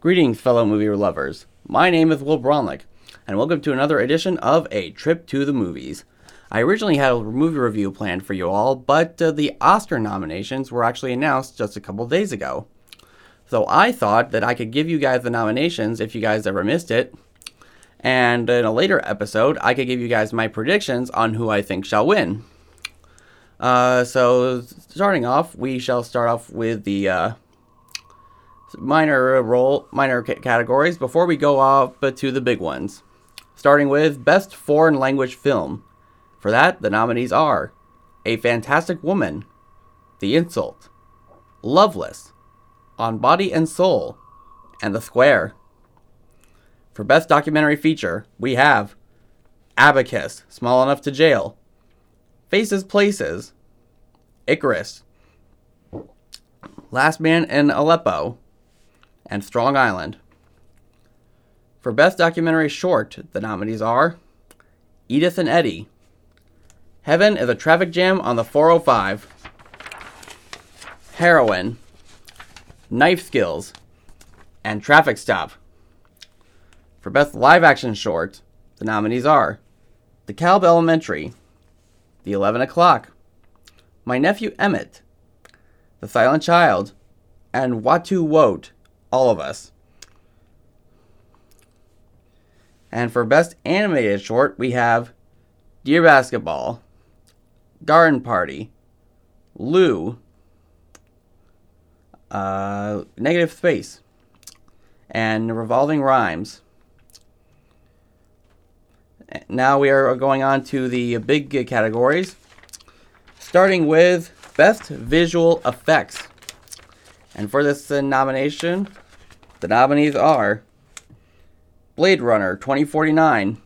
Greetings, fellow movie lovers. My name is Will Bronlick, and welcome to another edition of A Trip to the Movies. I originally had a movie review planned for you all, but uh, the Oscar nominations were actually announced just a couple days ago. So I thought that I could give you guys the nominations if you guys ever missed it. And in a later episode, I could give you guys my predictions on who I think shall win. Uh, so, starting off, we shall start off with the uh, minor role, minor c- categories before we go up to the big ones. Starting with Best Foreign Language Film. For that, the nominees are A Fantastic Woman, The Insult, Loveless, On Body and Soul, and The Square. For Best Documentary Feature, we have Abacus, Small Enough to Jail, Faces Places, Icarus, Last Man in Aleppo, and Strong Island. For Best Documentary Short, the nominees are Edith and Eddie, Heaven is a Traffic Jam on the 405, Heroin, Knife Skills, and Traffic Stop. For Best Live Action Short, the nominees are DeKalb Elementary, The 11 O'Clock, My Nephew Emmett, The Silent Child, and Watu Wote, All of Us. And for Best Animated Short, we have Dear Basketball, Garden Party, Lou, uh, Negative Space, and Revolving Rhymes. Now we are going on to the big categories, starting with Best Visual Effects. And for this uh, nomination, the nominees are Blade Runner 2049,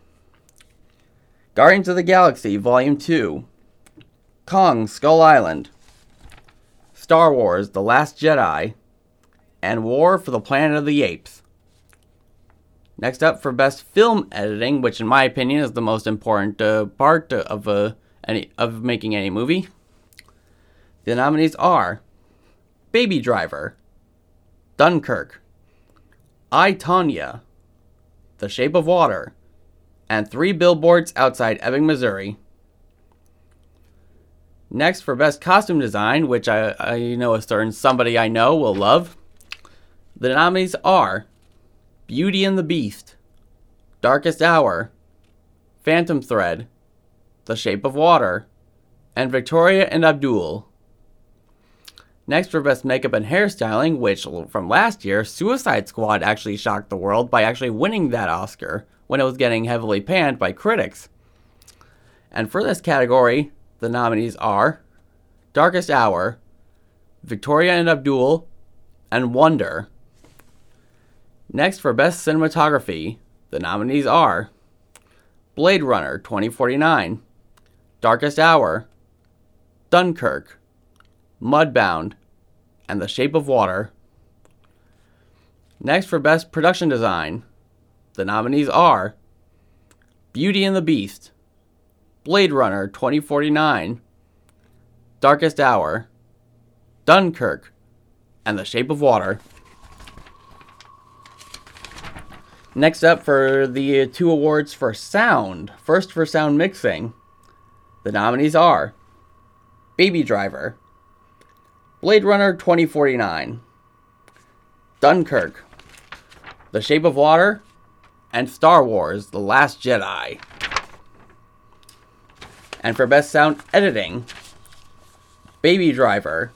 Guardians of the Galaxy Volume 2, Kong Skull Island, Star Wars The Last Jedi, and War for the Planet of the Apes. Next up for Best Film Editing, which in my opinion is the most important uh, part of, uh, any, of making any movie. The nominees are Baby Driver, Dunkirk, I, Tonya, The Shape of Water, and Three Billboards Outside Ebbing, Missouri. Next, for Best Costume Design, which I, I know a certain somebody I know will love, the nominees are Beauty and the Beast, Darkest Hour, Phantom Thread, The Shape of Water, and Victoria and Abdul. Next for Best Makeup and Hairstyling, which from last year, Suicide Squad actually shocked the world by actually winning that Oscar when it was getting heavily panned by critics. And for this category, the nominees are Darkest Hour, Victoria and Abdul, and Wonder. Next, for Best Cinematography, the nominees are Blade Runner 2049, Darkest Hour, Dunkirk, Mudbound, and The Shape of Water. Next, for Best Production Design, the nominees are Beauty and the Beast, Blade Runner 2049, Darkest Hour, Dunkirk, and The Shape of Water. Next up for the two awards for sound. First for sound mixing. The nominees are Baby Driver, Blade Runner 2049, Dunkirk, The Shape of Water, and Star Wars The Last Jedi. And for Best Sound Editing, Baby Driver,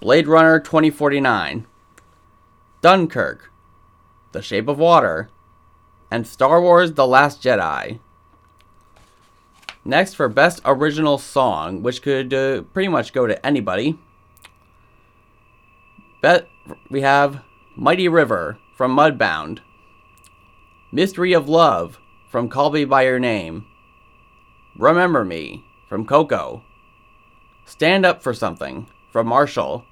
Blade Runner 2049, Dunkirk, The Shape of Water, and Star Wars The Last Jedi. Next, for Best Original Song, which could uh, pretty much go to anybody, we have Mighty River from Mudbound, Mystery of Love from Call Me By Your Name, Remember Me from Coco, Stand Up for Something from Marshall,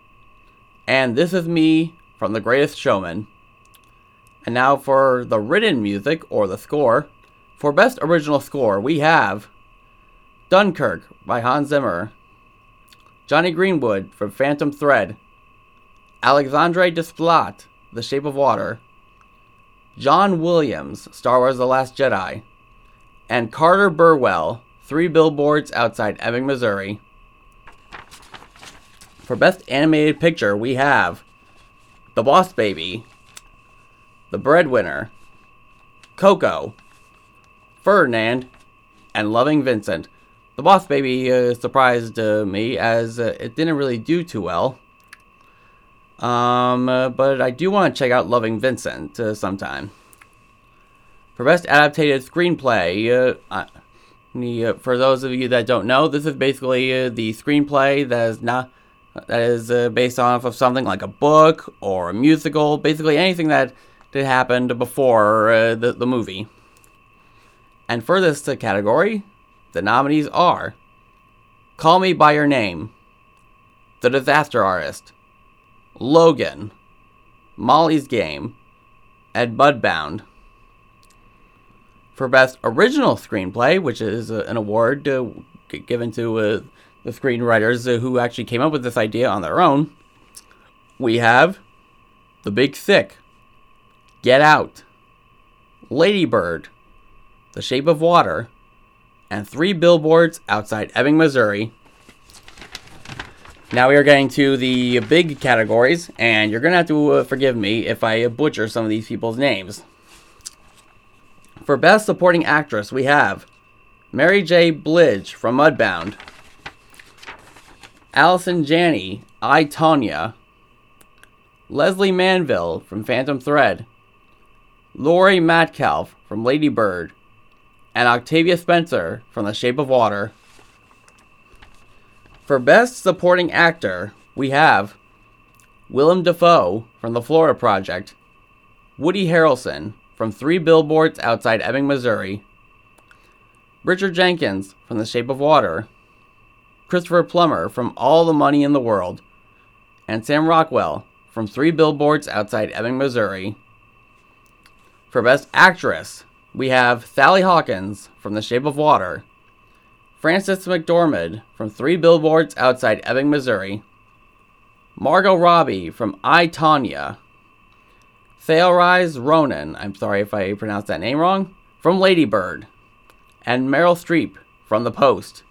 and This Is Me from The Greatest Showman. And now for the written music or the score. For Best Original Score, we have Dunkirk by Hans Zimmer, Jonny Greenwood from Phantom Thread, Alexandre Desplat, The Shape of Water, John Williams, Star Wars The Last Jedi, and Carter Burwell, Three Billboards Outside Ebbing, Missouri. For Best Animated Picture, we have The Boss Baby, The Breadwinner, Coco, Ferdinand, and Loving Vincent. The Boss Baby uh, surprised uh, me as uh, it didn't really do too well. Um, uh, but I do want to check out Loving Vincent uh, sometime. For Best Adapted Screenplay, uh, the, for those of you that don't know, this is basically the screenplay that is not that is based off of something like a book or a musical, basically anything that did happened before the, the movie. And for this category, the nominees are Call Me By Your Name, The Disaster Artist, Logan, Molly's Game, and Mudbound. For Best Original Screenplay, which is uh, an award uh, given to uh, the screenwriters uh, who actually came up with this idea on their own, we have The Big Sick, Get Out, Ladybird, The Shape of Water, and three billboards outside Ebbing, Missouri. Now we are getting to the big categories, and you're going to have to uh, forgive me if I butcher some of these people's names. For Best Supporting Actress, we have Mary J. Blige from Mudbound, Allison Janney, I, Tonya, Lesley Manville from Phantom Thread, Laurie Metcalf from Lady Bird, and Octavia Spencer from The Shape of Water. For Best Supporting Actor, we have Willem Dafoe from The Florida Project, Woody Harrelson from Three Billboards Outside Ebbing, Missouri, Richard Jenkins from The Shape of Water, Christopher Plummer from All the Money in the World, and Sam Rockwell from Three Billboards Outside Ebbing, Missouri. For Best Actress, we have Sally Hawkins from The Shape of Water, Frances McDormand from Three Billboards Outside Ebbing, Missouri, Margot Robbie from I, Tonya, Saoirse Ronan, I'm sorry if I pronounced that name wrong, from Ladybird, and Meryl Streep from The Post.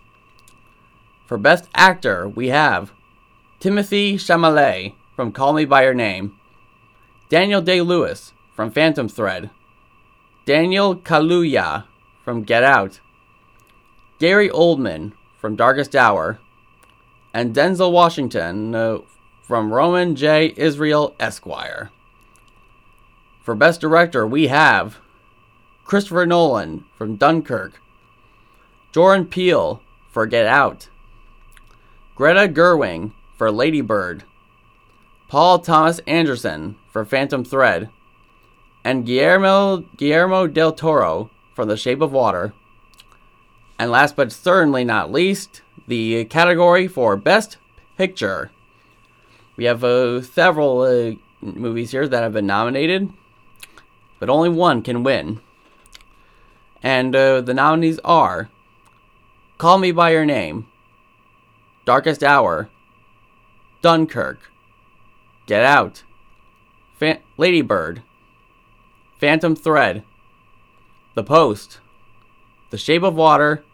For Best Actor, we have Timothy Chalamet from Call Me By Your Name, Daniel Day Lewis from Phantom Thread, Daniel Kaluuya from Get Out, Gary Oldman from Darkest Hour, and Denzel Washington uh, from Roman J. Israel Esquire. For Best Director, we have Christopher Nolan from Dunkirk, Jordan Peele for Get Out, Greta Gerwig for Lady Bird, Paul Thomas Anderson for Phantom Thread, and Guillermo, Guillermo del Toro for The Shape of Water. And last but certainly not least, the category for Best Picture. We have uh, several uh, movies here that have been nominated, but only one can win. And uh, the nominees are Call Me By Your Name, Darkest Hour, Dunkirk, Get Out, Fa- Lady Bird, Phantom Thread, The Post, The Shape of Water,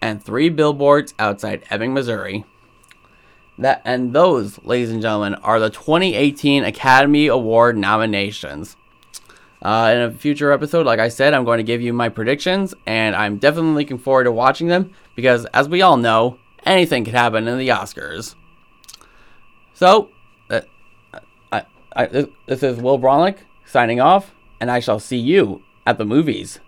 and three billboards outside Ebbing, Missouri. That and those, ladies and gentlemen, are the 2018 Academy Award nominations. Uh, in a future episode, like I said, I'm going to give you my predictions, and I'm definitely looking forward to watching them because, as we all know, anything could happen in the Oscars. So, uh, I, I, this is Will Bronlick signing off and I shall see you at the movies.